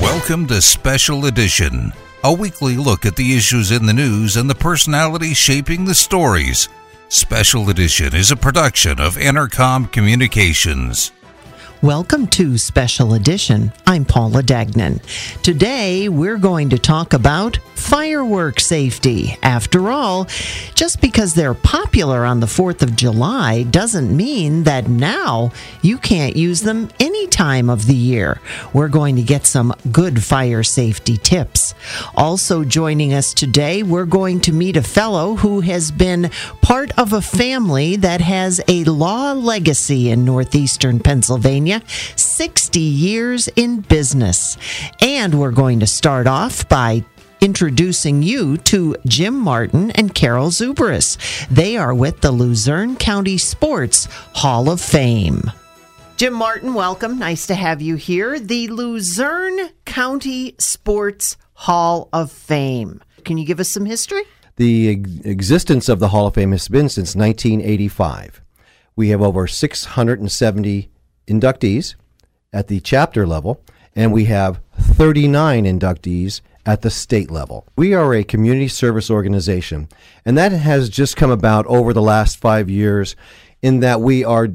Welcome to Special Edition, a weekly look at the issues in the news and the personalities shaping the stories. Special Edition is a production of Intercom Communications. Welcome to Special Edition. I'm Paula Dagnan. Today, we're going to talk about firework safety. After all, just because they're popular on the 4th of July doesn't mean that now you can't use them any time of the year. We're going to get some good fire safety tips. Also, joining us today, we're going to meet a fellow who has been part of a family that has a law legacy in northeastern Pennsylvania. 60 years in business. And we're going to start off by introducing you to Jim Martin and Karel Zubris. They are with the Luzerne County Sports Hall of Fame. Jim Martin, welcome. Nice to have you here. The Luzerne County Sports Hall of Fame. Can you give us some history? The ex- existence of the Hall of Fame has been since 1985. We have over 670 inductees at the chapter level, and we have 39 inductees at the state level. We are a community service organization, and that has just come about over the last five years in that we are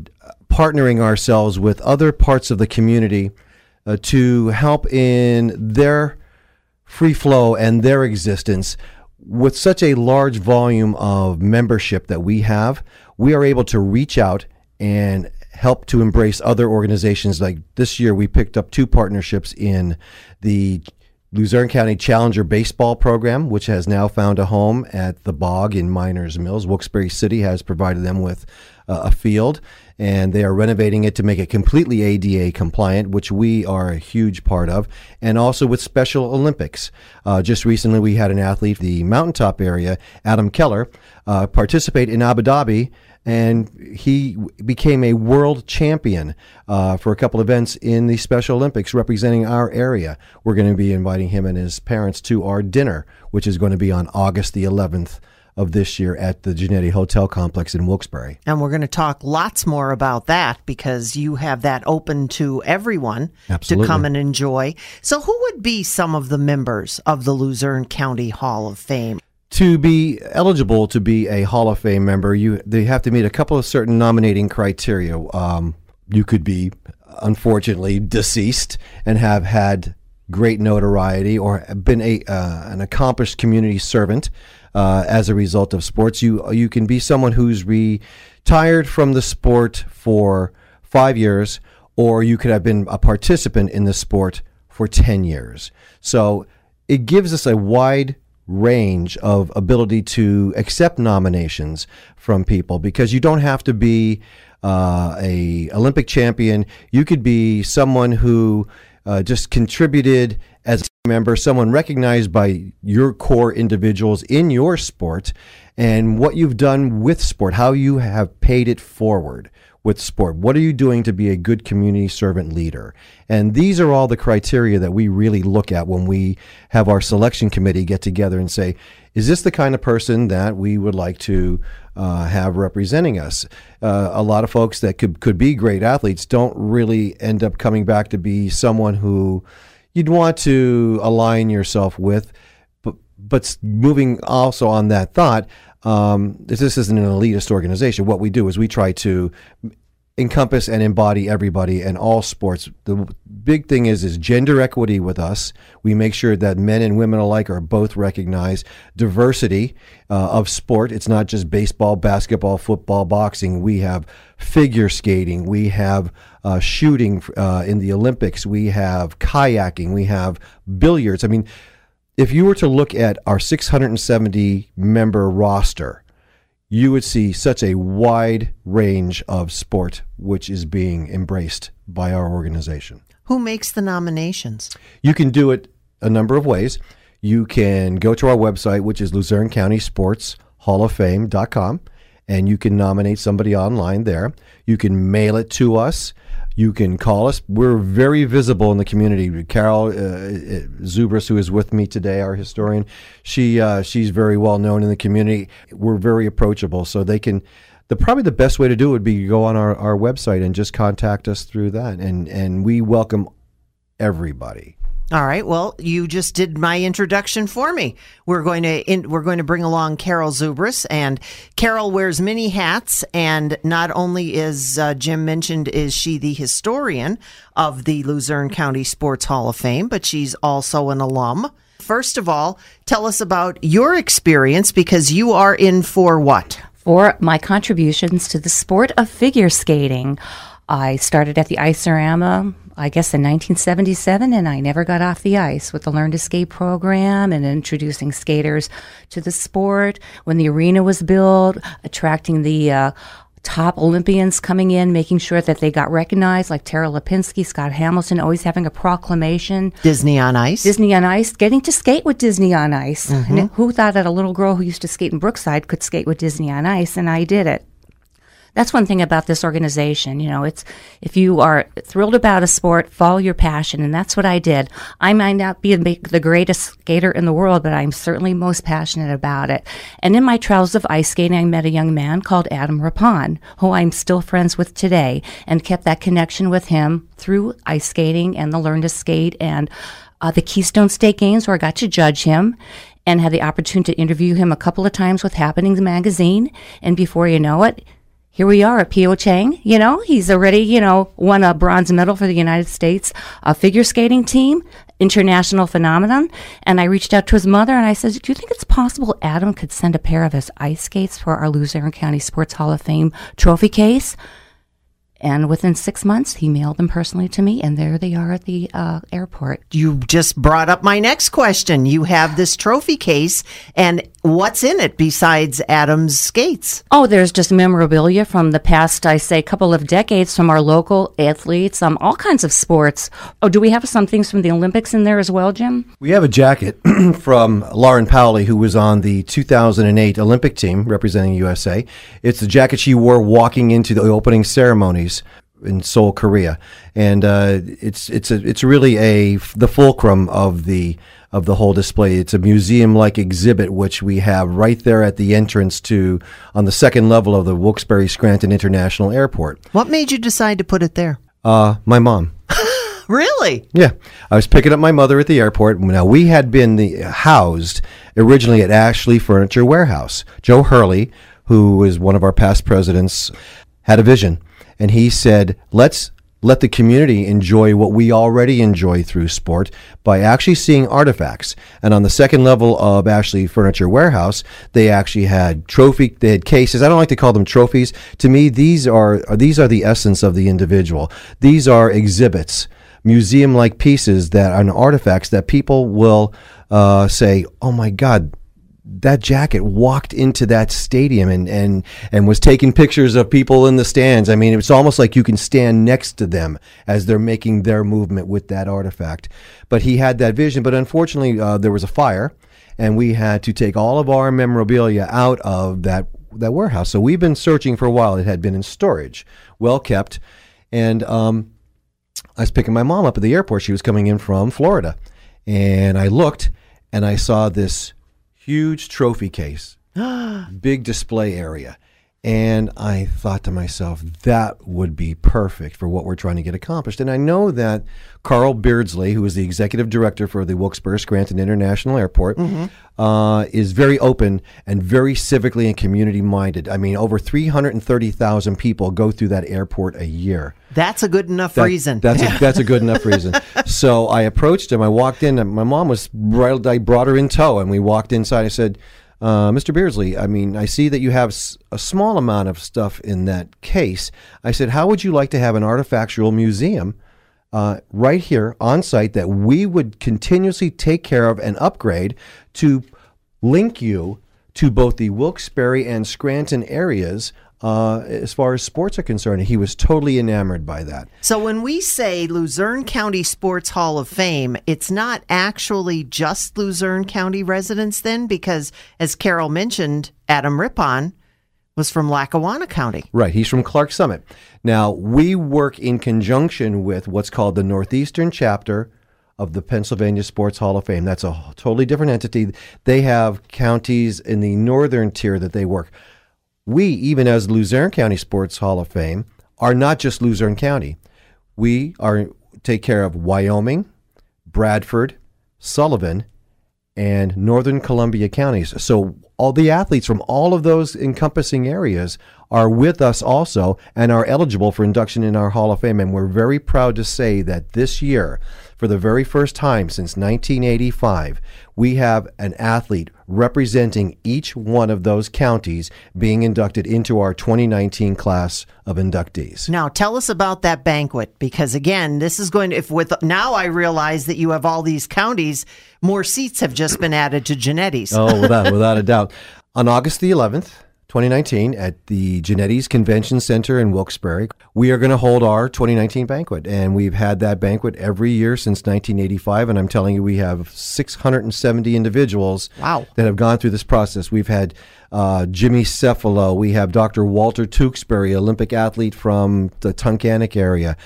partnering ourselves with other parts of the community uh, to help in their free flow and their existence. With such a large volume of membership that we have, we are able to reach out and help to embrace other organizations. Like this year, we picked up two partnerships in the Luzerne County Challenger Baseball Program, which has now found a home at the Bog in Miners Mills. Wilkes-Barre City has provided them with uh, a field, and they are renovating it to make it completely ADA compliant, which we are a huge part of, and also with Special Olympics. Uh, just recently, we had an athlete, the mountaintop area, Adam Keller, uh, participate in Abu Dhabi and he became a world champion uh, for a couple events in the Special Olympics representing our area. We're going to be inviting him and his parents to our dinner, which is going to be on August the 11th of this year at the Genetti Hotel Complex in Wilkes-Barre. And we're going to talk lots more about that because you have that open to everyone Absolutely. to come and enjoy. So, who would be some of the members of the Luzerne County Hall of Fame? To be eligible to be a Hall of Fame member, you they have to meet a couple of certain nominating criteria. Um, you could be, unfortunately, deceased and have had great notoriety or been a uh, an accomplished community servant uh, as a result of sports. You you can be someone who's retired from the sport for five years, or you could have been a participant in the sport for ten years. So it gives us a wide range of ability to accept nominations from people because you don't have to be uh, a Olympic champion. You could be someone who uh, just contributed as a member, someone recognized by your core individuals in your sport, and what you've done with sport, how you have paid it forward with sport. What are you doing to be a good community servant leader? And these are all the criteria that we really look at when we have our selection committee get together and say, is this the kind of person that we would like to uh, have representing us? Uh, a lot of folks that could, could be great athletes don't really end up coming back to be someone who you'd want to align yourself with. But, but moving also on that thought, um, this, this isn't an elitist organization. What we do is we try to encompass and embody everybody and all sports. The big thing is is gender equity with us. We make sure that men and women alike are both recognized. Diversity uh, of sport. It's not just baseball, basketball, football, boxing. We have figure skating. We have uh, shooting uh, in the Olympics. We have kayaking. We have billiards. I mean, if you were to look at our 670 member roster you would see such a wide range of sport which is being embraced by our organization. Who makes the nominations? You can do it a number of ways. You can go to our website, which is Luzerne County Sports Hall of Fame.com, and you can nominate somebody online there. You can mail it to us. You can call us. We're very visible in the community. Karel uh, Zubris, who is with me today, our historian, she uh, she's very well known in the community. We're very approachable, so they can. The probably the best way to do it would be to go on our, our website and just contact us through that, and and we welcome everybody. All right. Well, you just did my introduction for me. We're going to in, we're going to bring along Karel Zubris, and Karel wears many hats. And not only is uh, Jim mentioned is she the historian of the Luzerne County Sports Hall of Fame, but she's also an alum. First of all, tell us about your experience because you are in for what? For my contributions to the sport of figure skating. I started at the Ice-O-Rama I guess in 1977, and I never got off the ice with the Learn to Skate program and introducing skaters to the sport. When the arena was built, attracting the uh, top Olympians coming in, making sure that they got recognized, like Tara Lipinski, Scott Hamilton, always having a proclamation. Disney on Ice. Disney on Ice, getting to skate with Disney on Ice. Mm-hmm. who thought that a little girl who used to skate in Brookside could skate with Disney on Ice? And I did it that's one thing about this organization. You know, it's if you are thrilled about a sport, follow your passion, and that's what I did. I might not be the greatest skater in the world, but I'm certainly most passionate about it. And in my travels of ice skating, I met a young man called Adam Rippon, who I'm still friends with today, and kept that connection with him through ice skating and the Learn to Skate and uh, the Keystone State Games, where I got to judge him and had the opportunity to interview him a couple of times with Happenings magazine. And before you know it, here we are at Pyeongchang. You know, he's already, you know, won a bronze medal for the United States uh, figure skating team, international phenomenon. And I reached out to his mother and I said, Do you think it's possible Adam could send a pair of his ice skates for our Luzerne County Sports Hall of Fame trophy case? And within six months, he mailed them personally to me, and there they are at the uh, airport. You just brought up my next question. You have this trophy case, and what's in it besides Adam's skates? Oh, there's just memorabilia from the past, I say, couple of decades from our local athletes, um, all kinds of sports. Oh, do we have some things from the Olympics in there as well, Jim? We have a jacket from Lauren Powley, who was on the 2008 Olympic team representing USA. It's the jacket she wore walking into the opening ceremonies in Seoul, Korea, and uh, it's it's a it's really a the fulcrum of the of the whole display. It's a museum-like exhibit which we have right there at the entrance to on the second level of the Wilkes-Barre Scranton International Airport. What made you decide to put it there? Uh, my mom. really? Yeah, I was picking up my mother at the airport. Now we had been the, housed originally at Ashley Furniture Warehouse. Joe Hurley, who is one of our past presidents, had a vision and he said, let's let the community enjoy what we already enjoy through sport by actually seeing artifacts. And on the second level of Ashley Furniture Warehouse, they actually had trophy, they had cases. I don't like to call them trophies. To me, these are these are the essence of the individual. These are exhibits, museum-like pieces that are artifacts that people will uh, say, "Oh my God." That jacket walked into that stadium and, and, and was taking pictures of people in the stands. I mean, it's almost like you can stand next to them as they're making their movement with that artifact. But he had that vision. But unfortunately, uh, there was a fire, and we had to take all of our memorabilia out of that that warehouse. So we've been searching for a while. It had been in storage, well kept, and um, I was picking my mom up at the airport. She was coming in from Florida, and I looked and I saw this huge trophy case, big display area. And I thought to myself, that would be perfect for what we're trying to get accomplished. And I know that Carl Beardsley, who is the executive director for the Wilkes-Barre Scranton International Airport, mm-hmm. uh, is very open and very civically and community minded. I mean, over 330,000 people go through that airport a year. That's a good enough that, reason. That's a, that's a good enough reason. So I approached him. I walked in. And my mom was right. I brought her in tow, and we walked inside. I said, uh, Mr. Beardsley, I mean, I see that you have a small amount of stuff in that case. I said, how would you like to have an artifactual museum uh, right here on site that we would continuously take care of and upgrade to link you to both the Wilkes-Barre and Scranton areas uh, as far as sports are concerned. He was totally enamored by that. So when we say Luzerne County Sports Hall of Fame, it's not actually just Luzerne County residents then, because as Karel mentioned, Adam Rippon was from Lackawanna County. Right. He's from Clarks Summit. Now, we work in conjunction with what's called the Northeastern chapter of the Pennsylvania Sports Hall of Fame. That's a totally different entity. They have counties in the northern tier that they work. We, even as Luzerne County Sports Hall of Fame, are not just Luzerne County. We are take care of Wyoming, Bradford, Sullivan, and Northern Columbia counties. So all the athletes from all of those encompassing areas are with us also and are eligible for induction in our Hall of Fame. And we're very proud to say that this year, for the very first time since 1985, we have an athlete representing each one of those counties being inducted into our 2019 class of inductees. Now, tell us about that banquet because again, this is going to if with now I realize that you have all these counties, more seats have just been added to Genetti's. Oh, without without a doubt. On August the 11th, 2019 at the Genetti's Convention Center in Wilkes-Barre. We are going to hold our 2019 banquet, and we've had that banquet every year since 1985. And I'm telling you, we have 670 individuals Wow. that have gone through this process. We've had uh, Jimmy Cefalo, we have Dr. Walter Tewksbury, Olympic athlete from the Tunkhannock area,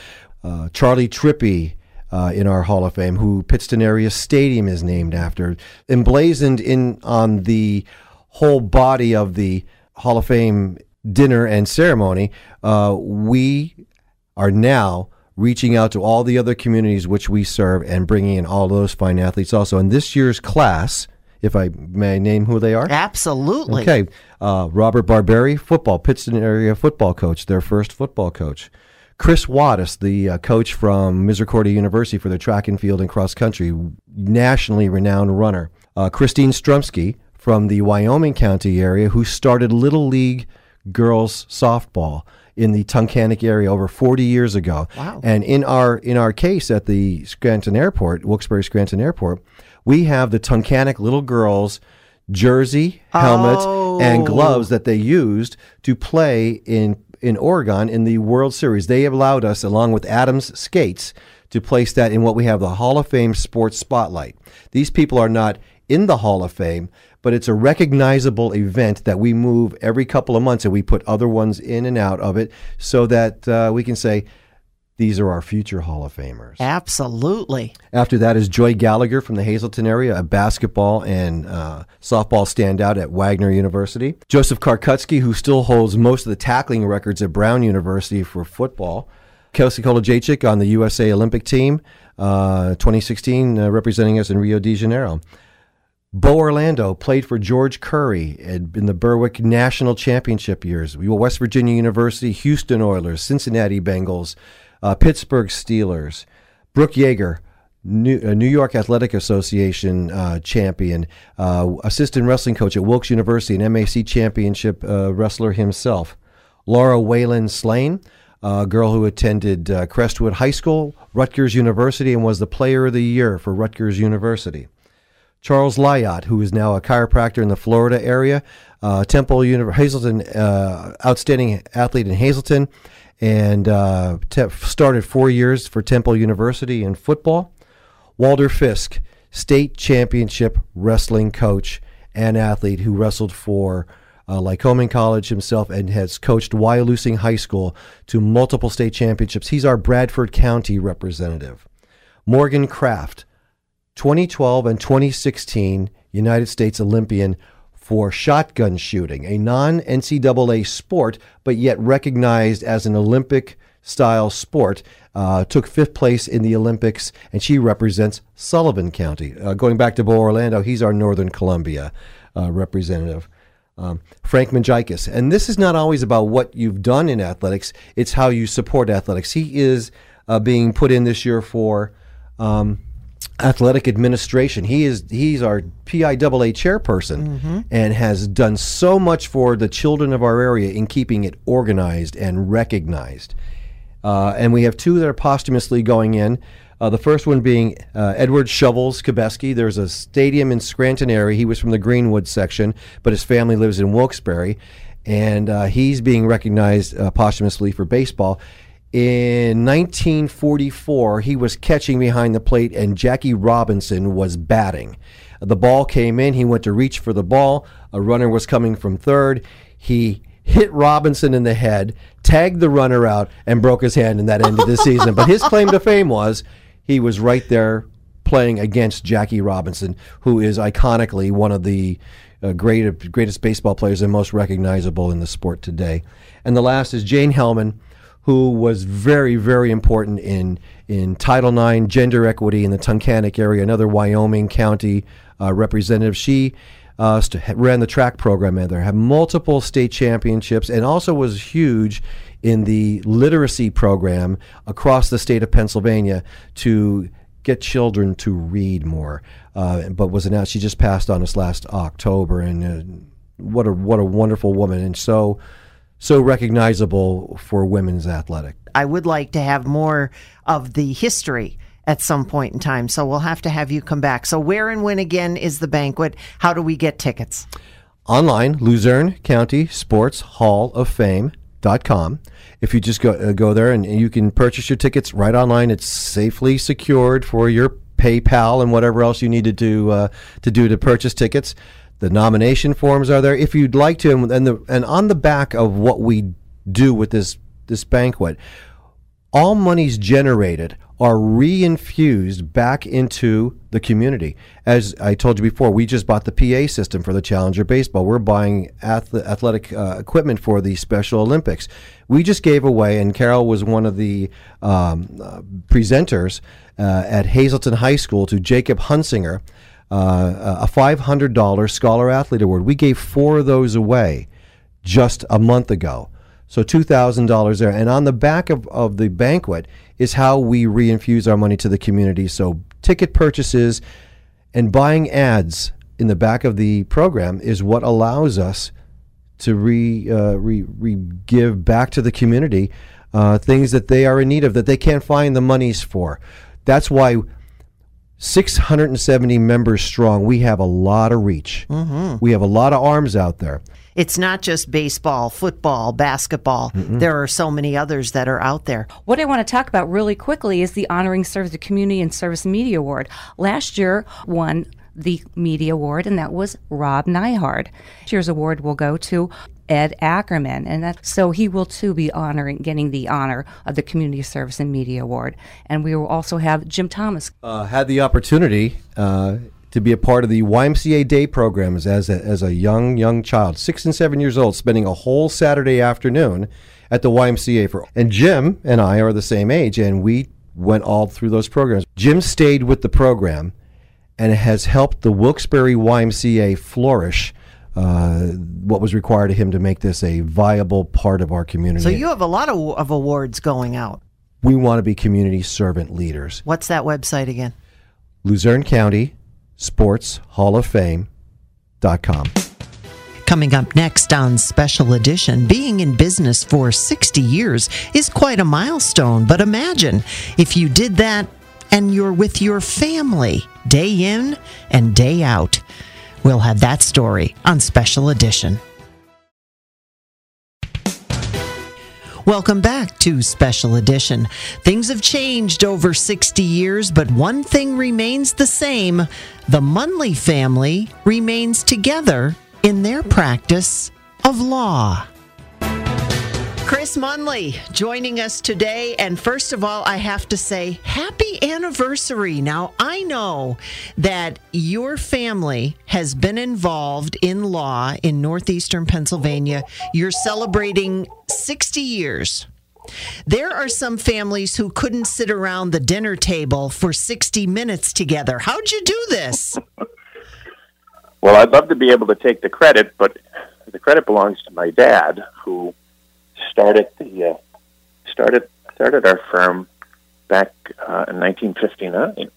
uh, Charlie Trippi, uh, in our Hall of Fame, who Pittston area stadium is named after, emblazoned in on the whole body of the Hall of Fame dinner and ceremony. Uh, we are now reaching out to all the other communities which we serve and bringing in all those fine athletes also. And this year's class, if I may name who they are. Absolutely. Okay. Uh, Robert Barberi, football, Pittston area football coach, their first football coach. Chris Wadas, the uh, coach from Misericordia University for their track and field and cross country, nationally renowned runner. Uh, Christine Strumsky from the Wyoming County area, who started Little League girls softball in the Tunkhannock area over 40 years ago. Wow. And in our in our case at the Scranton Airport, Wilkes-Barre Scranton Airport, we have the Tunkhannock little girls jersey, helmet, and oh. gloves that they used to play in in Oregon in the World Series. They allowed us, along with Adams Skates, to place that in what we have the Hall of Fame Sports Spotlight. These people are not in the Hall of Fame, but it's a recognizable event that we move every couple of months and we put other ones in and out of it so that uh, we can say, these are our future Hall of Famers. Absolutely. After that is Joy Gallagher from the Hazleton area, a basketball and uh, softball standout at Wagner University. Joseph Karkutsky, who still holds most of the tackling records at Brown University for football. Kelsey Kolojejchick on the USA Olympic team, uh, 2016, uh, representing us in Rio de Janeiro. Bo Orlando played for George Curry in the Berwick National Championship years. We were West Virginia University, Houston Oilers, Cincinnati Bengals, uh, Pittsburgh Steelers. Brooke Yeager, New, uh, New York Athletic Association uh, champion, uh, assistant wrestling coach at Wilkes University, an MAC championship uh, wrestler himself. Laura Whalen Slane, a girl who attended uh, Crestwood High School, Rutgers University, and was the player of the year for Rutgers University. Charles Lyot, who is now a chiropractor in the Florida area, uh, Temple Uni- Hazleton, uh, outstanding athlete in Hazleton, and uh, te- started four years for Temple University in football. Walter Fisk, state championship wrestling coach and athlete who wrestled for uh, Lycoming College himself and has coached Wyalusing High School to multiple state championships. He's our Bradford County representative. Morgan Craft, 2012 and 2016 United States Olympian for shotgun shooting, a non NCAA sport, but yet recognized as an Olympic style sport. Uh, took fifth place in the Olympics, and she represents Sullivan County. Uh, going back to Bo Orlando, he's our Northern Columbia uh, representative. Um, Frank Majikes. And this is not always about what you've done in athletics, it's how you support athletics. He is uh, being put in this year for. Um, athletic administration. He is he's our PIAA chairperson and has done so much for the children of our area in keeping it organized and recognized. Uh, and we have two that are posthumously going in. Uh, the first one being uh, Edward Shovels Kabeski. There's a stadium in Scranton area. He was from the Greenwood section, but his family lives in Wilkes-Barre. and uh, he's being recognized uh, posthumously for baseball. In 1944, he was catching behind the plate, and Jackie Robinson was batting. The ball came in. He went to reach for the ball. A runner was coming from third. He hit Robinson in the head, tagged the runner out, and broke his hand, and that ended the season. But his claim to fame was he was right there playing against Jackie Robinson, who is iconically one of the uh, great, greatest baseball players and most recognizable in the sport today. And the last is Jane Hellman, who was very, very important in in Title IX gender equity in the Tunkhannock area, another Wyoming County uh, representative. She uh, ran the track program there, had multiple state championships, and also was huge in the literacy program across the state of Pennsylvania to get children to read more. Uh, but was announced she just passed on us last October, and uh, what a what a wonderful woman, and so so recognizable for women's athletic. I would like to have more of the history at some point in time. So we'll have to have you come back. So where and when again is the banquet? How do we get tickets? Online, Luzerne County Sports Hall of Fame. Dot com. If you just go uh, go there and, you can purchase your tickets right online, it's safely secured for your PayPal and whatever else you needed to uh, to do to purchase tickets. The nomination forms are there if you'd like to, and the and on the back of what we do with this this banquet, all monies generated are reinfused back into the community. As I told you before, we just bought the PA system for the Challenger Baseball. We're buying ath- athletic uh, equipment for the Special Olympics. We just gave away, and Karel was one of the um, uh, presenters uh, at Hazleton High School to Jacob Hunsinger. Uh, a $500 Scholar Athlete Award. We gave four of those away just a month ago. So $2,000 there. And on the back of, of the banquet is how we reinfuse our money to the community. So ticket purchases and buying ads in the back of the program is what allows us to re, uh, re, re give back to the community uh, things that they are in need of that they can't find the monies for. That's why 670 members strong. We have a lot of reach. Mm-hmm. We have a lot of arms out there. It's not just baseball, football, basketball. Mm-hmm. There are so many others that are out there. What I want to talk about really quickly is the Honoring Service the Community and Service Media Award. Last year won the Media Award, and that was Rob Nyhard. This year's award will go to Ed Ackerman, and that so he will too be honoring getting the honor of the Community Service and Media Award. And we will also have Jim Thomas. Uh, had the opportunity uh, to be a part of the YMCA Day programs as a, as a young young child, six and seven years old, spending a whole Saturday afternoon at the YMCA for. And Jim and I are the same age, and we went all through those programs. Jim stayed with the program, and has helped the Wilkes-Barre YMCA flourish uh, what was required of him to make this a viable part of our community. So you have a lot of, of awards going out. We want to be community servant leaders. What's that website again? Luzerne County Sports Hall of Fame.com. Coming up next on Special Edition, being in business for 60 years is quite a milestone, but imagine if you did that and you're with your family day in and day out. We'll have that story on Special Edition. Welcome back to Special Edition. Things have changed over 60 years, but one thing remains the same the Munley family remains together in their practice of law. Chris Munley joining us today. And first of all, I have to say, happy anniversary. Now, I know that your family has been involved in law in northeastern Pennsylvania. You're celebrating 60 years. There are some families who couldn't sit around the dinner table for 60 minutes together. How'd you do this? well, I'd love to be able to take the credit, but the credit belongs to my dad, who started the uh, started started our firm back uh, in 1959.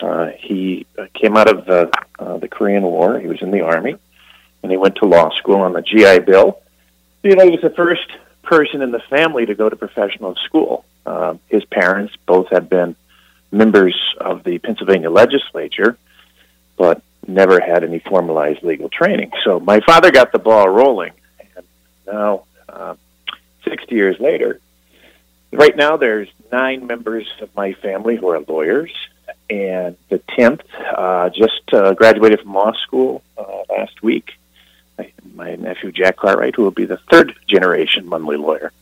Uh, he came out of the uh, the Korean War. He was in the army, and he went to law school on the GI Bill. You know, he was the first person in the family to go to professional school. Uh, his parents both had been members of the Pennsylvania legislature, but never had any formalized legal training. So my father got the ball rolling and now, uh, 60 years later, right now there's nine members of my family who are lawyers, and the 10th uh, just uh, graduated from law school uh, last week. My, my nephew Jack Cartwright, who will be the third generation Munley lawyer.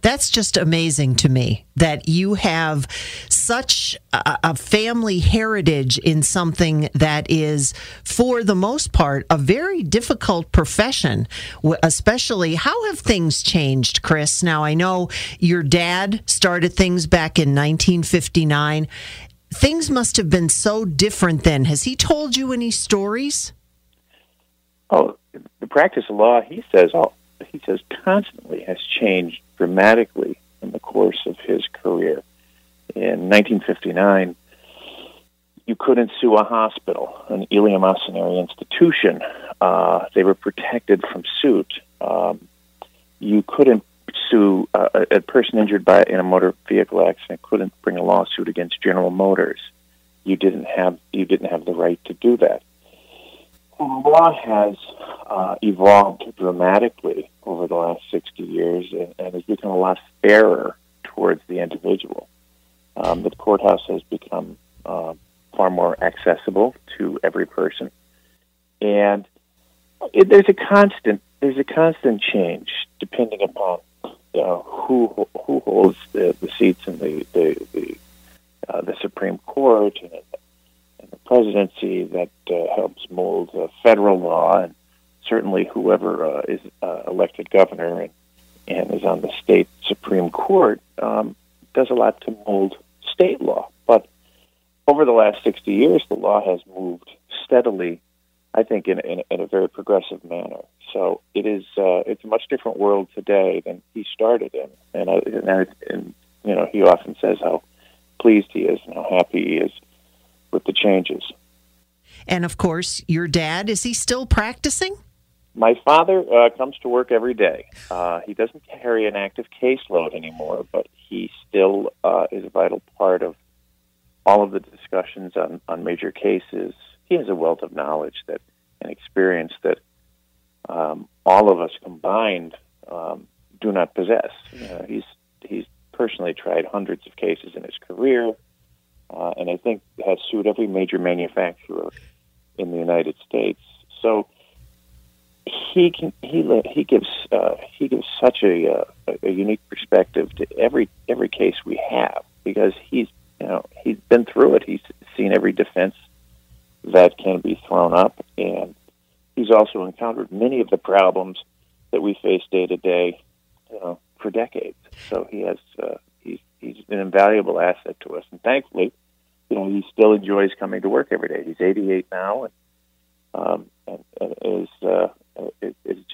That's just amazing to me that you have such a, a, family heritage in something that is, for the most part, a very difficult profession. Especially, how have things changed, Chris? Now, I know your dad started things back in 1959. Things must have been so different then. Has he told you any stories? Oh, the practice of law, he says, he says constantly has changed dramatically in the course of his career. In 1959, you couldn't sue a hospital, an eleemosynary institution. Uh, they were protected from suit. Um, you couldn't sue uh, a person injured by in a motor vehicle accident. Couldn't bring a lawsuit against General Motors. You didn't have you didn't have the right to do that. The law has uh, evolved dramatically over the last 60 years and, and has become a lot fairer towards the individual. Um, the courthouse has become uh, far more accessible to every person, and it, there's a constant there's a constant change depending upon who who holds the, the seats in the the the, uh, the Supreme Court and, and the presidency that uh, helps mold federal law. And certainly whoever uh, is uh, elected governor and, and is on the state Supreme Court um, does a lot to mold state law. But over the last 60 years, the law has moved steadily, I think, in, in, in a very progressive manner. So it is uh, it's a much different world today than he started in. And, I, and, I, and you know, he often says how pleased he is and how happy he is with the changes. And of course, your dad, is he still practicing? My father uh, comes to work every day. Uh, he doesn't carry an active caseload anymore, but he still uh, is a vital part of all of the discussions on, on major cases. He has a wealth of knowledge that and experience that um, all of us combined um, do not possess. Uh, he's he's personally tried hundreds of cases in his career, uh, and I think has sued every major manufacturer in the United States. So he can he he gives uh, he gives such a, uh, a unique perspective to every every case we have because he's you know he's been through it. He's seen every defense that can be thrown up, and he's also encountered many of the problems that we face day to day, you know, for decades. So he has uh, he's he's an invaluable asset to us, and thankfully, you know, he still enjoys coming to work every day. He's 88 now, and um, and, and is uh,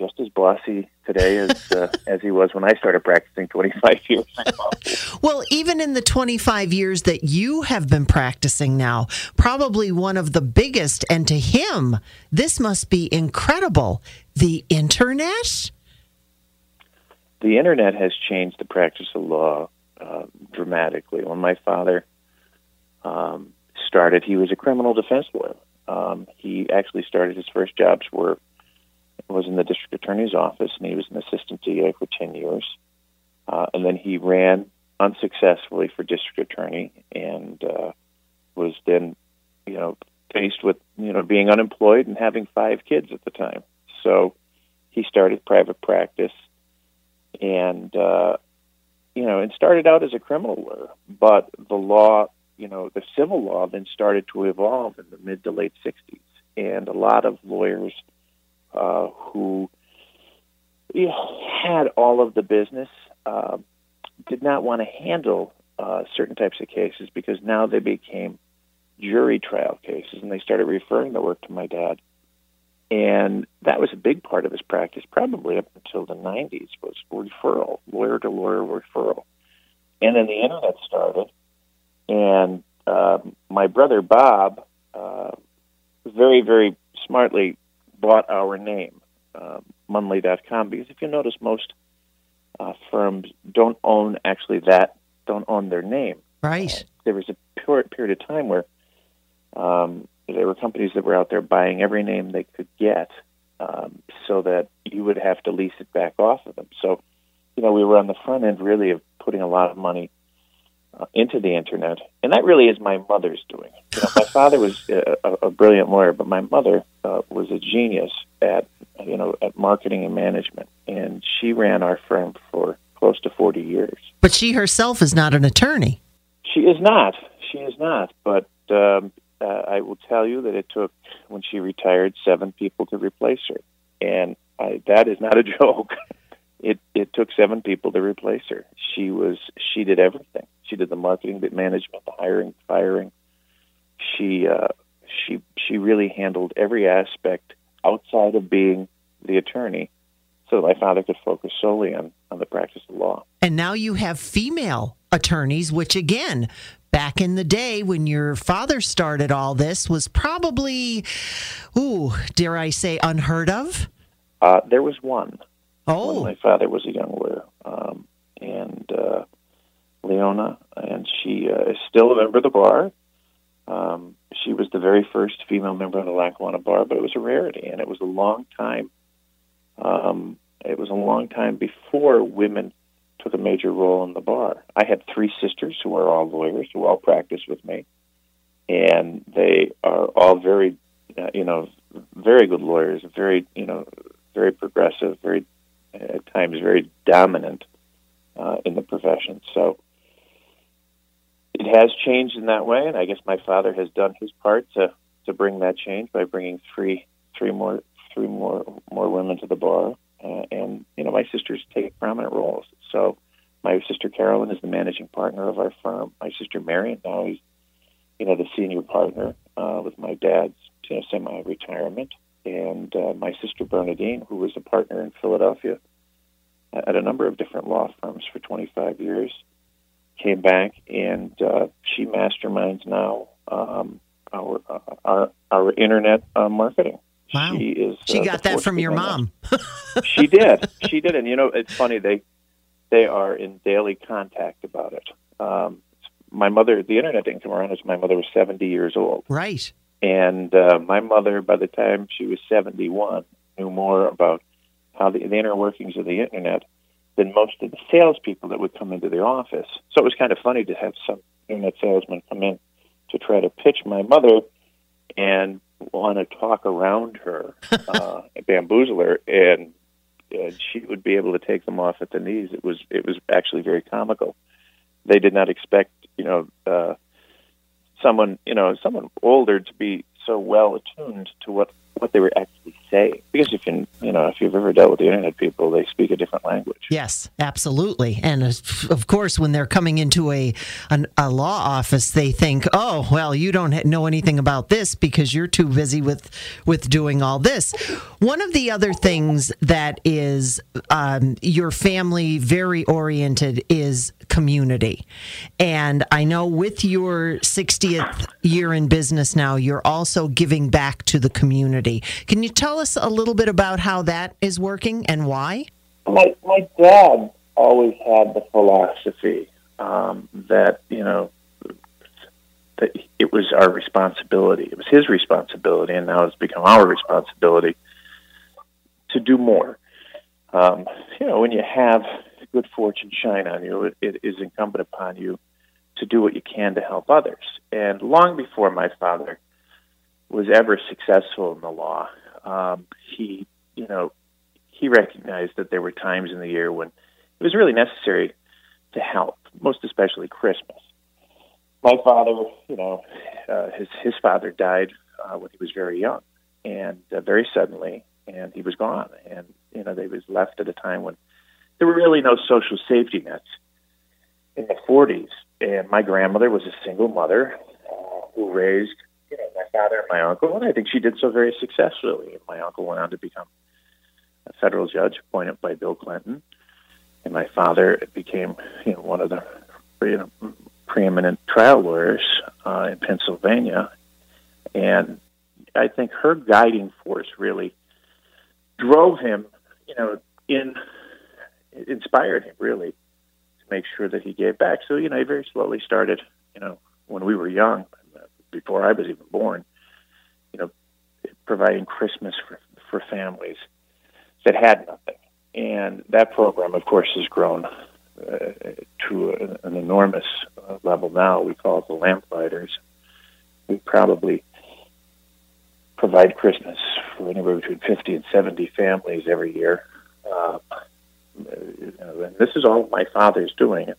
just as bossy today as uh, as he was when I started practicing 25 years ago. well, even in the 25 years that you have been practicing now, probably one of the biggest, and to him, this must be incredible. The internet. The internet has changed the practice of law uh, dramatically. When my father um, started, he was a criminal defense lawyer. Um, he actually started his first jobs were was in the district attorney's office, and he was an assistant DA for 10 years. Uh, and then he ran unsuccessfully for district attorney and uh, was then, you know, faced with, you know, being unemployed and having five kids at the time. So he started private practice and, uh, you know, and started out as a criminal lawyer. But the law, you know, the civil law then started to evolve in the mid to late 60s. And a lot of lawyers – uh, who you know, had all of the business uh, did not want to handle uh, certain types of cases because now they became jury trial cases, and they started referring the work to my dad. And that was a big part of his practice, probably up until the 90s, was referral, lawyer to lawyer referral. And then the internet started, and uh, my brother Bob uh, very, very smartly bought our name, uh, Munley.com, because if you notice, most uh, firms don't own actually that, don't own their name. Right. Uh, there was a period, period of time where um, there were companies that were out there buying every name they could get um, so that you would have to lease it back off of them. So, you know, we were on the front end really of putting a lot of money uh, into the internet, and that really is my mother's doing. You know, my father was a, a, a brilliant lawyer, but my mother uh, was a genius at you know at marketing and management, and she ran our firm for close to forty years. But she herself is not an attorney. She is not. She is not. But um, uh, I will tell you that it took when she retired seven people to replace her, and I, that is not a joke. It it took seven people to replace her. She was she did everything. She did the marketing, the management, the hiring, firing. She uh, she she really handled every aspect outside of being the attorney, so that my father could focus solely on on the practice of law. And now you have female attorneys, which again, back in the day when your father started all this, was probably, ooh, dare I say, unheard of. Uh, there was one. Oh, my father was a young lawyer, um, and uh, Leona, and she uh, is still a member of the bar. Um, she was the very first female member of the Lackawanna Bar, but it was a rarity, and it was a long time. Um, it was a long time before women took a major role in the bar. I had three sisters who are all lawyers who all practice with me, and they are all very, uh, you know, very good lawyers, very, you know, very progressive, very at times very dominant uh, in the profession. So it has changed in that way, and I guess my father has done his part to to bring that change by bringing three three more three more more women to the bar, uh, and you know my sisters take prominent roles. So my sister Carolyn is the managing partner of our firm. My sister Marion now is you know the senior partner uh, with my dad's you know, semi-retirement, and uh, my sister Bernadine, who was a partner in Philadelphia at a number of different law firms for 25 years, came back and uh, she masterminds now um, our, uh, our our internet uh, marketing. Wow. She is. she uh, got that from your mom. she did. She did, and you know, it's funny they they are in daily contact about it. Um, my mother, the internet didn't come around as my mother was 70 years old. right. And uh, my mother, by the time she was 71, knew more about how the, the inner workings of the internet than most of the salespeople that would come into the office. So it was kind of funny to have some internet salesman come in to try to pitch my mother and want to talk around her, uh, bamboozle her, and, and she would be able to take them off at the knees. It was it was actually very comical. They did not expect, you know, uh, someone you know someone older to be so well attuned to what what they were actually saying. Because if you you know if you've ever dealt with the internet people, they speak a different language. Yes, absolutely. And uh, of course, when they're coming into a an, a law office, they think, "Oh, well, you don't know anything about this because you're too busy with with doing all this." One of the other things that is um, your family very oriented is community, and I know with your 60th year in business now, you're also giving back to the community. Can you tell us a little bit about how that is working and why? My my dad always had the philosophy um, that you know that it was our responsibility. It was his responsibility, and now it's become our responsibility to do more. Um, you know, when you have good fortune shine on you, it, it is incumbent upon you to do what you can to help others. And long before my father was ever successful in the law, um, he, you know, he recognized that there were times in the year when it was really necessary to help, most especially Christmas. My father, you know, uh, his his father died uh, when he was very young, and uh, very suddenly, and he was gone. And you know, they was left at a time when there were really no social safety nets in the 40s. And my grandmother was a single mother uh, who raised, you know, my father and my uncle, and I think she did so very successfully. My uncle went on to become a federal judge appointed by Bill Clinton, and my father became, you know, one of the you know, preeminent trial lawyers uh, in Pennsylvania. And I think her guiding force really drove him, you know, in inspired him really to make sure that he gave back. So you know, he very slowly started, you know, when we were young, before I was even born, you know, providing Christmas for for families that had nothing. And that program, of course, has grown uh, to an enormous uh, level now. We call it the Lamplighters. We probably provide Christmas for anywhere between 50 and 70 families every year. Uh, and this is all my father's doing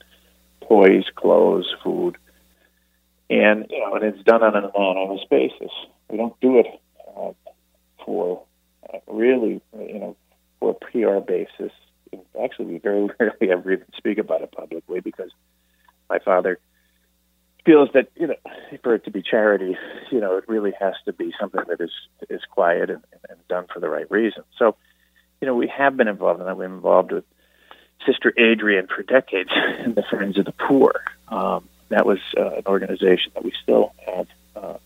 toys, clothes, food. And, you know, and it's done on an anonymous basis. We don't do it uh, for uh, really, you know, for a PR basis. Actually, we very rarely ever even speak about it publicly because my father feels that you know for it to be charity, you know, it really has to be something that is is quiet and, and done for the right reason. So, you know, we have been involved in that. We've been involved with Sister Adrian for decades in the Friends of the Poor. Um, that was uh, an organization that we still have uh,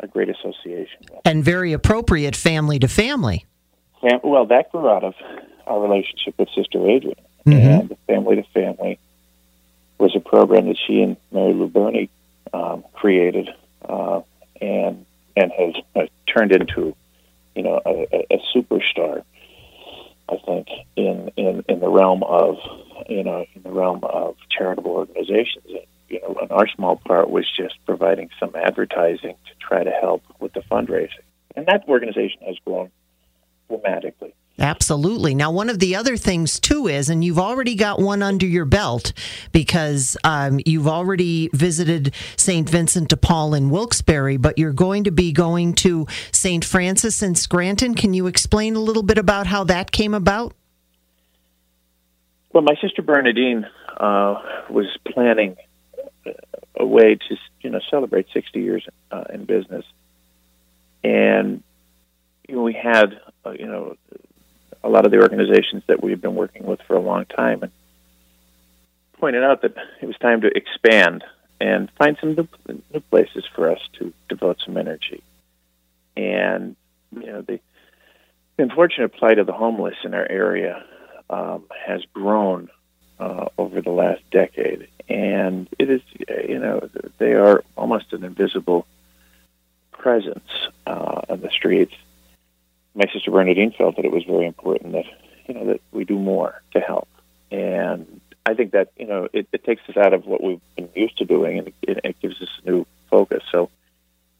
a great association with. And very appropriate family to family. Fam- well, that grew out of our relationship with Sister Adrian. Mm-hmm. And the Family to Family was a program that she and Mary Lou Burney um, created uh, and and has uh, turned into, you know, a, a superstar. I think in, in in the realm of you know in the realm of charitable organizations. You know, and our small part was just providing some advertising to try to help with the fundraising, and that organization has grown dramatically. Absolutely. Now, one of the other things too is, and you've already got one under your belt because um, you've already visited St. Vincent de Paul in Wilkes-Barre, but you're going to be going to St. Francis in Scranton. Can you explain a little bit about how that came about? Well, my sister Bernadine uh, was planning a way to, you know, celebrate 60 years uh, in business, and you know, we had, uh, you know a lot of the organizations that we've been working with for a long time and pointed out that it was time to expand and find some new, new places for us to devote some energy. And, you know, the, the unfortunate plight of the homeless in our area um, has grown uh, over the last decade. And it is, you know, they are almost an invisible presence uh, on the streets my sister Bernadine felt that it was very important that you know that we do more to help, and I think that you know it, it takes us out of what we've been used to doing, and it, it gives us a new focus. So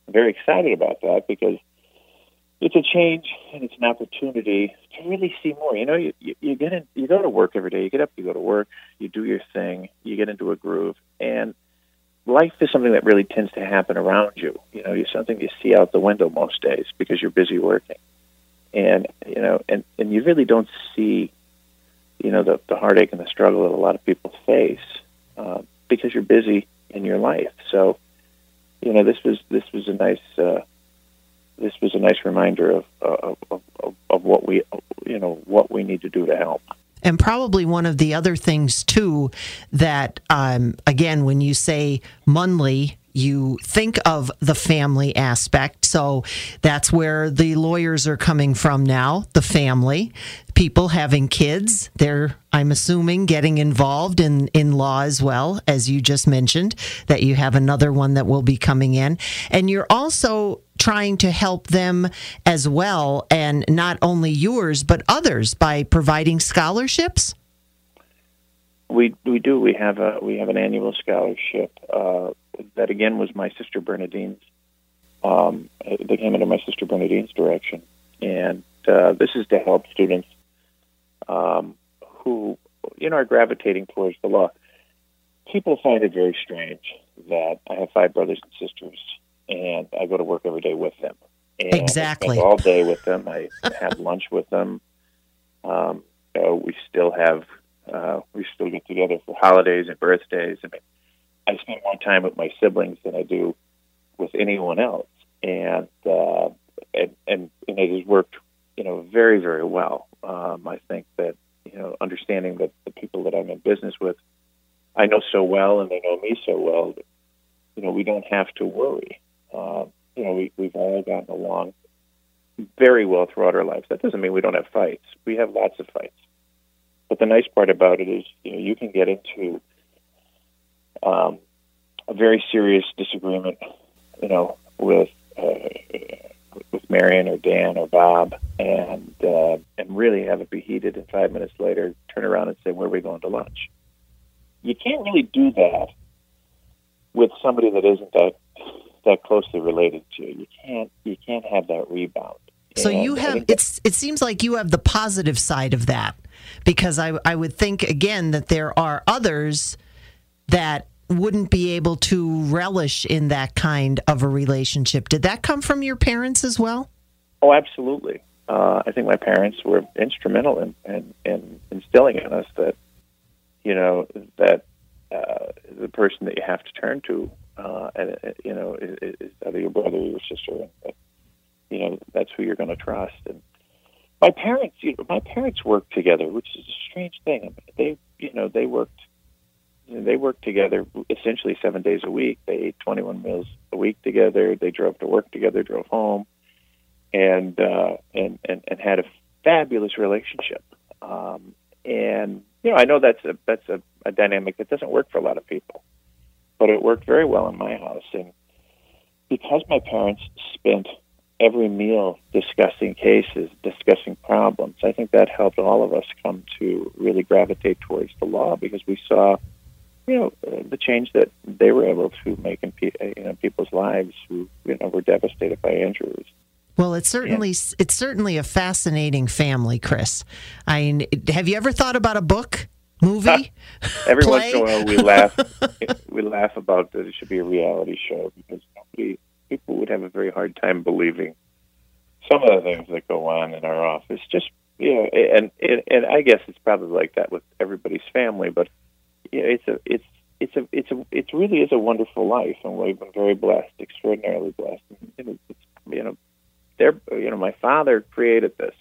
I'm very excited about that because it's a change and it's an opportunity to really see more. You know, you, you, you get in, you go to work every day. You get up, you go to work, you do your thing, you get into a groove, and life is something that really tends to happen around you. You know, it's something you see out the window most days because you're busy working and you know, and and you really don't see, you know, the the heartache and the struggle that a lot of people face uh, because you're busy in your life. So, you know, this was this was a nice uh, this was a nice reminder of, of of of what we you know what we need to do to help. And probably one of the other things too that um, again, when you say Munley you think of the family aspect. So that's where the lawyers are coming from now, the family. People having kids, they're, I'm assuming, getting involved in, in law as well, as you just mentioned, that you have another one that will be coming in. And you're also trying to help them as well, and not only yours, but others by providing scholarships. We we do. We have a we have an annual scholarship uh, that again was my sister Bernadine's. Um, they came under my sister Bernadine's direction, and uh, this is to help students um, who you know are gravitating towards the law. People find it very strange that I have five brothers and sisters, and I go to work every day with them. And exactly. all day with them. I have lunch with them. Um, we still have uh, we still get together for holidays and birthdays. I mean, I spend more time with my siblings than I do with anyone else, and uh, and, and and it has worked, you know, very very well. Um, I think that you know, understanding that the people that I'm in business with, I know so well, and they know me so well that you know we don't have to worry. Uh, you know, we we've all gotten along very well throughout our lives. That doesn't mean we don't have fights. We have lots of fights. But the nice part about it is, you know, you can get into um, a very serious disagreement, you know, with uh, with Marion or Dan or Bob, and really have it be heated, and five minutes later turn around and say, "Where are we going to lunch?" You can't really do that with somebody that isn't that that closely related to you. Can't you can't have that rebound. So And you have it's it seems like you have the positive side of that because I I would think again that there are others that wouldn't be able to relish in that kind of a relationship. Did that come from your parents as well? Oh, absolutely. Uh, I think my parents were instrumental in, in, in instilling in us that, you know, that uh, the person that you have to turn to, uh, and uh, you know, is, either your brother or your sister, and that, you know, that's who you're going to trust. And my parents, you know, my parents worked together, which is a strange thing. They, you know, they worked. You know, they worked together essentially seven days a week. They ate 21 meals a week together. They drove to work together, drove home and uh, and, and and had a fabulous relationship. Um, and you know, I know that's a that's a, a dynamic that doesn't work for a lot of people, but it worked very well in my house. And because my parents spent every meal discussing cases, discussing problems, I think that helped all of us come to really gravitate towards the law because we saw. You know uh, the change that they were able to make in pe- uh, you know people's lives who you know were devastated by injuries. Well, it's certainly it's certainly a fascinating family, Chris. I mean, have you ever thought about a book, movie, Every play? once in a while, we laugh. we laugh about that it should be a reality show because nobody, people would have a very hard time believing some of the things that go on in our office. Just you know, and and, and I guess it's probably like that with everybody's family, but you know, it's a it's it's a it's a it really is a wonderful life, and we've been very blessed, extraordinarily blessed. And, you know, it's, you know, they're you know, my father created this.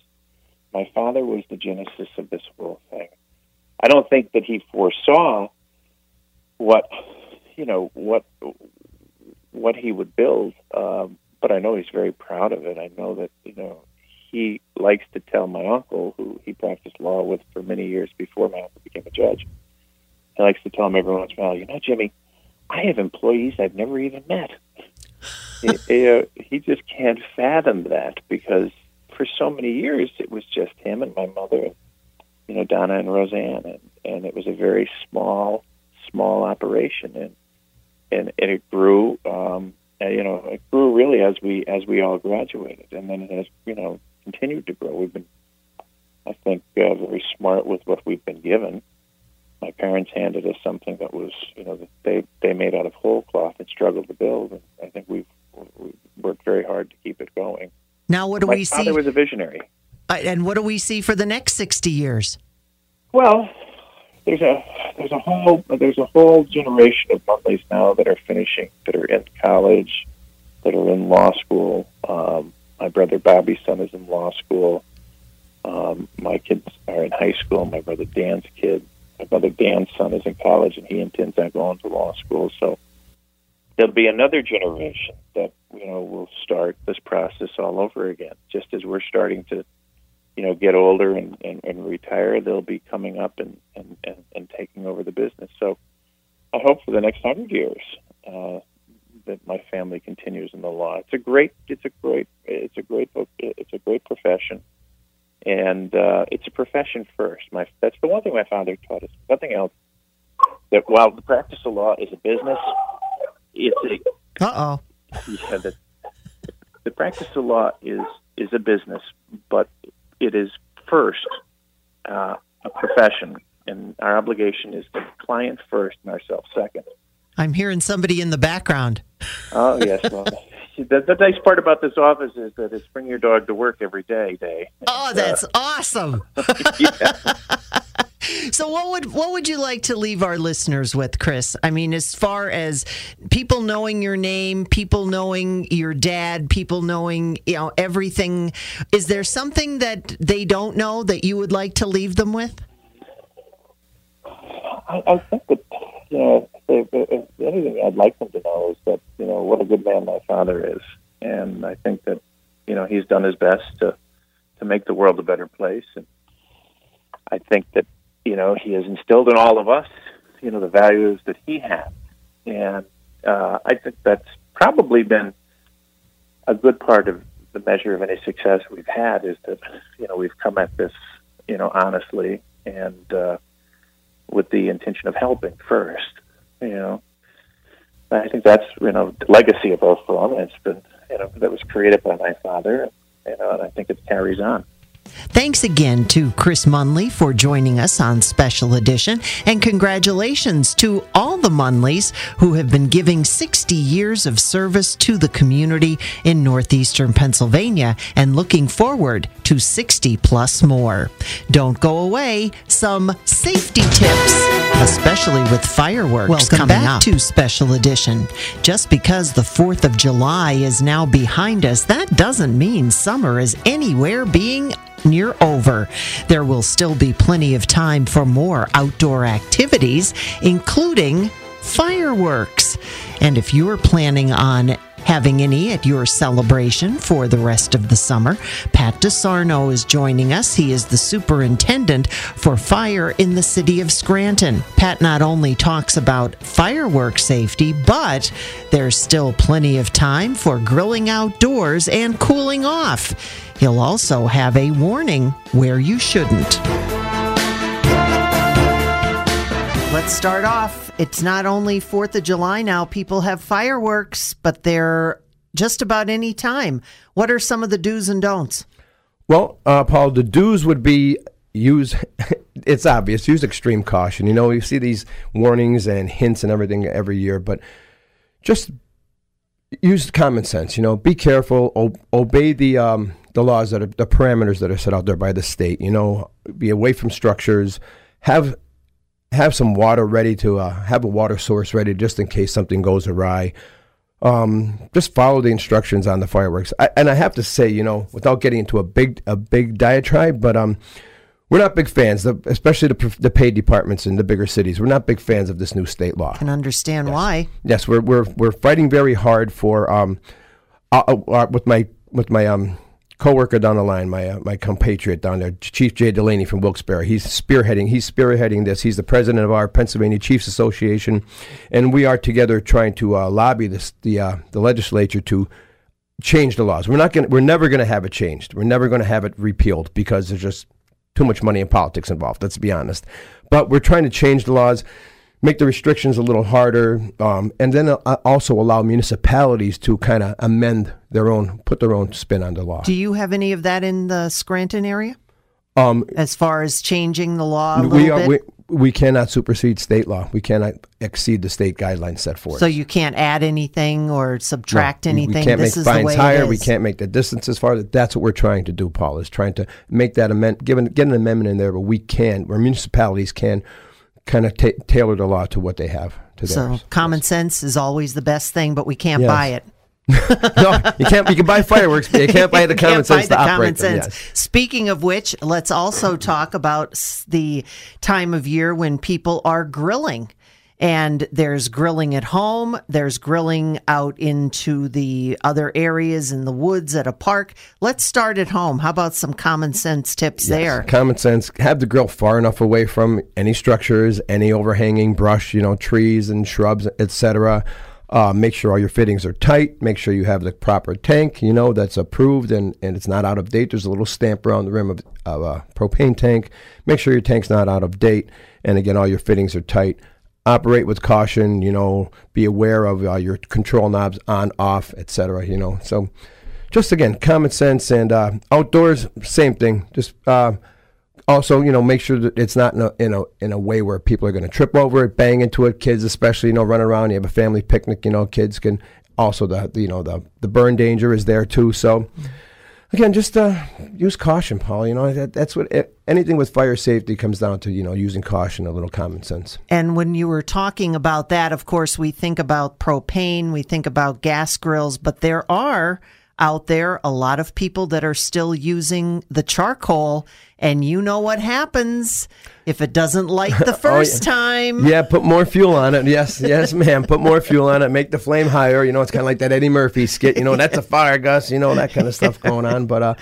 My father was the genesis of this whole thing. I don't think that he foresaw what you know what what he would build, um, but I know he's very proud of it. I know that you know he likes to tell my uncle, who he practiced law with for many years before my uncle became a judge. He likes to tell him every once in a while, you know, Jimmy, I have employees I've never even met. he, you know, he just can't fathom that because for so many years it was just him and my mother, you know, Donna and Roseanne, and, and it was a very small, small operation, and and, and it grew, um, and, you know, it grew really as we as we all graduated, and then it has, you know, continued to grow. We've been, I think, uh, very smart with what we've been given. My parents handed us something that was, you know, that they they made out of whole cloth and struggled to build, and I think we've, we've worked very hard to keep it going. Now, what do My we father see? was a visionary. And what do we see for the next sixty years? Well, there's a there's a whole there's a whole generation of Munleys now that are finishing, that are in college, that are in law school. Um, my brother Bobby's son is in law school. Um, my kids are in high school. My brother Dan's kid, my brother Dan's son is in college, and he intends on going to law school. So there'll be another generation that you know will start this process all over again. Just as we're starting to you know, get older and, and, and retire, they'll be coming up and, and, and, and taking over the business. So I hope for the next hundred years uh, that my family continues in the law. It's a great, it's a great, it's a great book. It's a great profession, and uh, it's a profession first. My that's the one thing my father taught us. Nothing else. That while the practice of law is a business, it's a Uh oh. yeah, the, the practice of law is is a business, but it is first uh, a profession, and our obligation is the client first and ourselves second. I'm hearing somebody in the background. Oh yes, well, the, the nice part about this office is that it's bring your dog to work every day. Day. Oh, that's awesome. So what would what would you like to leave our listeners with, Chris? I mean, as far as people knowing your name, people knowing your dad, people knowing, you know, everything, is there something that they don't know that you would like to leave them with? I, I think that you know, if, if anything, I'd like them to know is that you know what a good man my father is, and I think that you know he's done his best to to make the world a better place, and I think that you know he has instilled in all of us, you know, the values that he had, and uh, I think that's probably been a good part of the measure of any success we've had is that you know we've come at this you know honestly and uh, with the intention of helping first. You know, I think that's you know the legacy of our firm. And it's been you know that was created by my father. You know, and I think it carries on. Thanks again to Chris Munley for joining us on Special Edition, and congratulations to all the Munleys who have been giving 60 years of service to the community in northeastern Pennsylvania and looking forward to 60 plus more. Don't go away, some safety tips, especially with fireworks Welcome coming back up. to Special Edition. Just because the 4th of July is now behind us, that doesn't mean summer is anywhere being near over. There will still be plenty of time for more outdoor activities, including fireworks. And if you're planning on having any at your celebration for the rest of the summer. Pat DeSarno is joining us. He is the superintendent for fire in the city of Scranton. Pat not only talks about firework safety, but there's still plenty of time for grilling outdoors and cooling off. He'll also have a warning where you shouldn't. Let's start off. It's not only 4th of July now, people have fireworks, but they're just about any time. What are some of the do's and don'ts? Well, uh, Paul, the do's would be use, it's obvious, use extreme caution. You know, you see these warnings and hints and everything every year, but just use common sense. You know, be careful, o- obey the um, the laws that are the parameters that are set out there by the state. You know, be away from structures. Have have some water ready to uh, have a water source ready just in case something goes awry. Um, just follow the instructions on the fireworks. I, and I have to say, you know, without getting into a big a big diatribe, but um, we're not big fans, especially the, the paid departments in the bigger cities. We're not big fans of this new state law. I can understand yes. why. Yes, we're we're we're fighting very hard for um, uh, uh, with my with my um coworker down the line, my uh, my compatriot down there, Chief Jay Delaney from Wilkes-Barre. He's spearheading. He's spearheading this. He's the president of our Pennsylvania Chiefs Association, and we are together trying to uh, lobby this the uh, the legislature to change the laws. We're not going. We're never going to have it changed. We're never going to have it repealed because there's just too much money and politics involved. Let's be honest. But we're trying to change the laws make the restrictions a little harder, um, and then uh, also allow municipalities to kind of amend their own, put their own spin on the law. Do you have any of that in the Scranton area? Um, as far as changing the law, we are. We, we cannot supersede state law. We cannot exceed the state guidelines set forth. So you can't add anything or subtract no, anything. We can't this make fines higher. We can't make the distances farther. That's what we're trying to do, Paul. Is trying to make that amendment, give an, get an amendment in there, but we can, where municipalities can kind of ta- tailor the law to what they have to so theirs. common yes. sense is always the best thing, but we can't yes. buy it. no, you can't. You can buy fireworks, but you can't buy the common sense to operate them. Yes. Speaking of which, let's also talk about the time of year when people are grilling. And there's grilling at home, there's grilling out into the other areas in the woods at a park. Let's start at home. How about some common sense tips yes, there? Common sense. Have the grill far enough away from any structures, any overhanging brush, you know, trees and shrubs, etc. Uh, make sure all your fittings are tight. Make sure you have the proper tank, you know, that's approved and, and it's not out of date. There's a little stamp around the rim of, of a propane tank. Make sure your tank's not out of date. And again, all your fittings are tight operate with caution. You know, be aware of uh, your control knobs on, off, etc. You know, so just again, common sense and uh, outdoors, same thing. Just uh, also, you know, make sure that it's not in a, in a in a way where people are going to trip over it, bang into it. Kids, especially, you know, run around. You have a family picnic. You know, kids can also the, you know the the burn danger is there too. So. Mm-hmm again, just uh, use caution, Paul. You know, that, that's what anything with fire safety comes down to. You know, using caution, a little common sense. And when you were talking about that, of course, we think about propane, we think about gas grills, but there are out there a lot of people that are still using the charcoal and you know what happens if it doesn't light the first oh, yeah. time. Yeah, put more fuel on it. Yes, yes, ma'am. Put more fuel on it. Make the flame higher. You know, it's kind of like that Eddie Murphy skit. You know, that's a fire, Gus. You know that kind of stuff going on. But uh,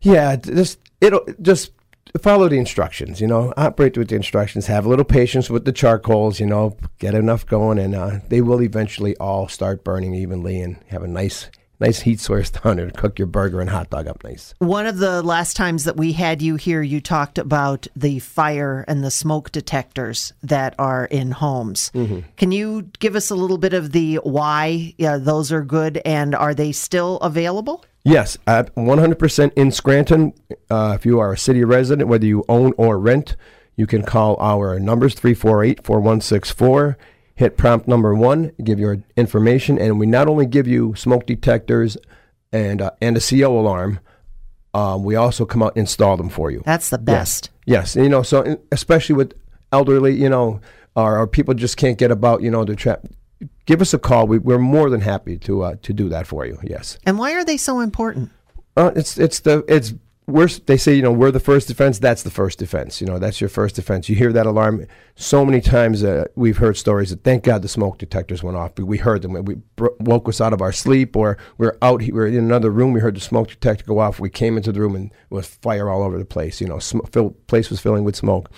yeah, just it'll just follow the instructions. You know, operate with the instructions. Have a little patience with the charcoals. You know, get enough going, and uh, they will eventually all start burning evenly and have a nice nice heat source down there to cook your burger and hot dog up nice. One of the last times that we had you here, you talked about the fire and the smoke detectors that are in homes. Can you give us a little bit of the why yeah, those are good and are they still available? Yes, at 100% in Scranton. Uh, if you are a city resident, whether you own or rent, you can call our numbers 348 4164. Hit prompt number one, give your information, and we not only give you smoke detectors and uh, and a CO alarm, um, we also come out and install them for you. That's the best. Yes, and, you know, so in- especially with elderly, you know, or, or people just can't get about, you know, they're trapped. Give us a call. We, we're more than happy to uh, to do that for you. Yes. And why are they so important? Uh, it's it's the it's we're they say you know we're the first defense. That's the first defense. You know that's your first defense. You hear that alarm so many times. Uh, we've heard stories that thank God the smoke detectors went off. We, heard them. We woke us out of our sleep, or we are out. We were in another room. We heard the smoke detector go off. We came into the room and was fire all over the place. You know, sm- fill, place was filling with smoke.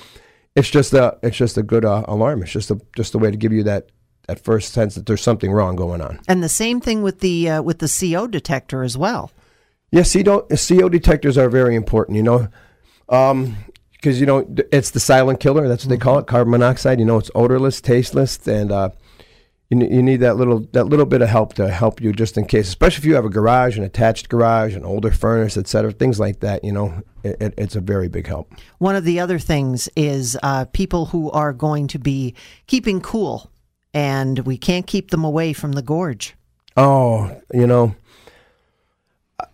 It's just a it's just a good uh, alarm. It's just a just a way to give you that that first sense that there's something wrong going on. And the same thing with the uh, with the CO detector as well. Yeah, CO, CO detectors are very important, you know, because, you know, it's the silent killer. That's what they call it, carbon monoxide. You know, it's odorless, tasteless, and uh, you, you need that little that little bit of help to help you just in case, especially if you have a garage, an attached garage, an older furnace, et cetera, things like that, you know, it, it, it's a very big help. One of the other things is uh, people who are going to be keeping cool, and we can't keep them away from the gorge. Oh, you know,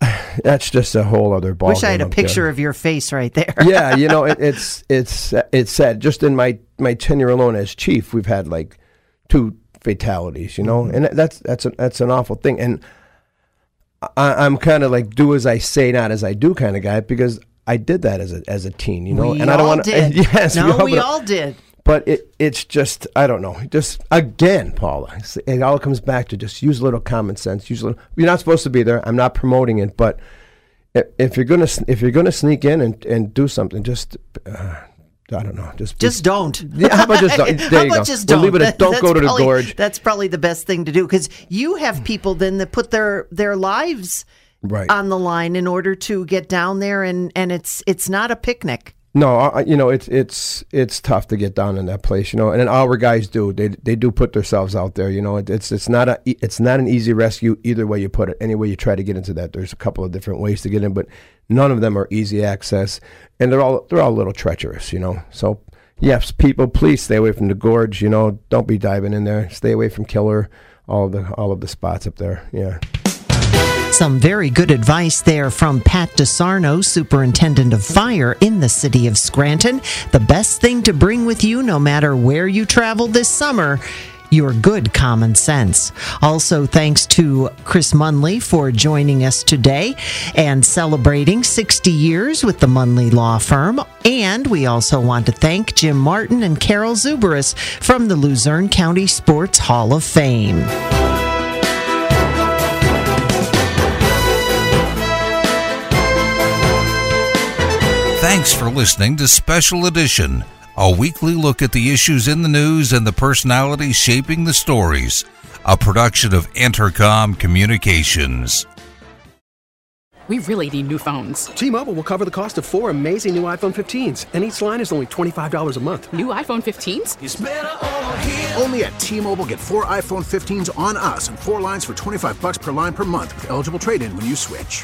that's just a whole other ball. Wish I had a picture of your face right there. yeah, you know, it, it's it's it's sad. Just in my my tenure alone as chief, we've had like two fatalities. You know, mm-hmm. and that's that's a, that's an awful thing. And I, I'm kind of like do as I say, not as I do, kind of guy because I did that as a as a teen. You know, we and all I don't want did. Yes, no, we but- all did. But it, it's just, I don't know. Just again, Paula, it all comes back to just use a little common sense. Use a little, you're not supposed to be there. I'm not promoting it, but if you're gonna if you're gonna sneak in and, and do something, just uh, I don't know, just be- Just don't. Yeah, how about just don't? There How you go. just We'll don't? leave it at don't that's go to the probably- gorge. That's probably the best thing to do because you have people then that put their their lives Right. on the line in order to get down there, and and it's it's not a picnic. No, I- you know it's it's it's tough to get down in that place, you know. And our guys do; they they do put themselves out there. You know, it, it's it's not a it's not an easy rescue either way you put it. Any way you try to get into that, there's a couple of different ways to get in, but none of them are easy access, and they're all they're all a little treacherous, you know. So yes, people, please stay away from the gorge. You know, don't be diving in there. Stay away from Killer, all the all of the spots up there. Yeah. Some very good advice there from Pat DeSarno, Superintendent of Fire in the city of Scranton. The best thing to bring with you, no matter where you travel this summer, your good common sense. Also, thanks to Chris Munley for joining us today and celebrating 60 years with the Munley Law Firm. And we also want to thank Jim Martin and Karel Zubris from the Luzerne County Sports Hall of Fame. Thanks for listening to Special Edition, a weekly look at the issues in the news and the personalities shaping the stories. A production of Intercom Communications. We really need new phones. T-Mobile will cover the cost of four amazing new iPhone 15s, and each line is only $25 a month. New iPhone 15s? Only at T-Mobile get four iPhone 15s on us and four lines for 25 bucks per line per month with eligible trade-in when you switch.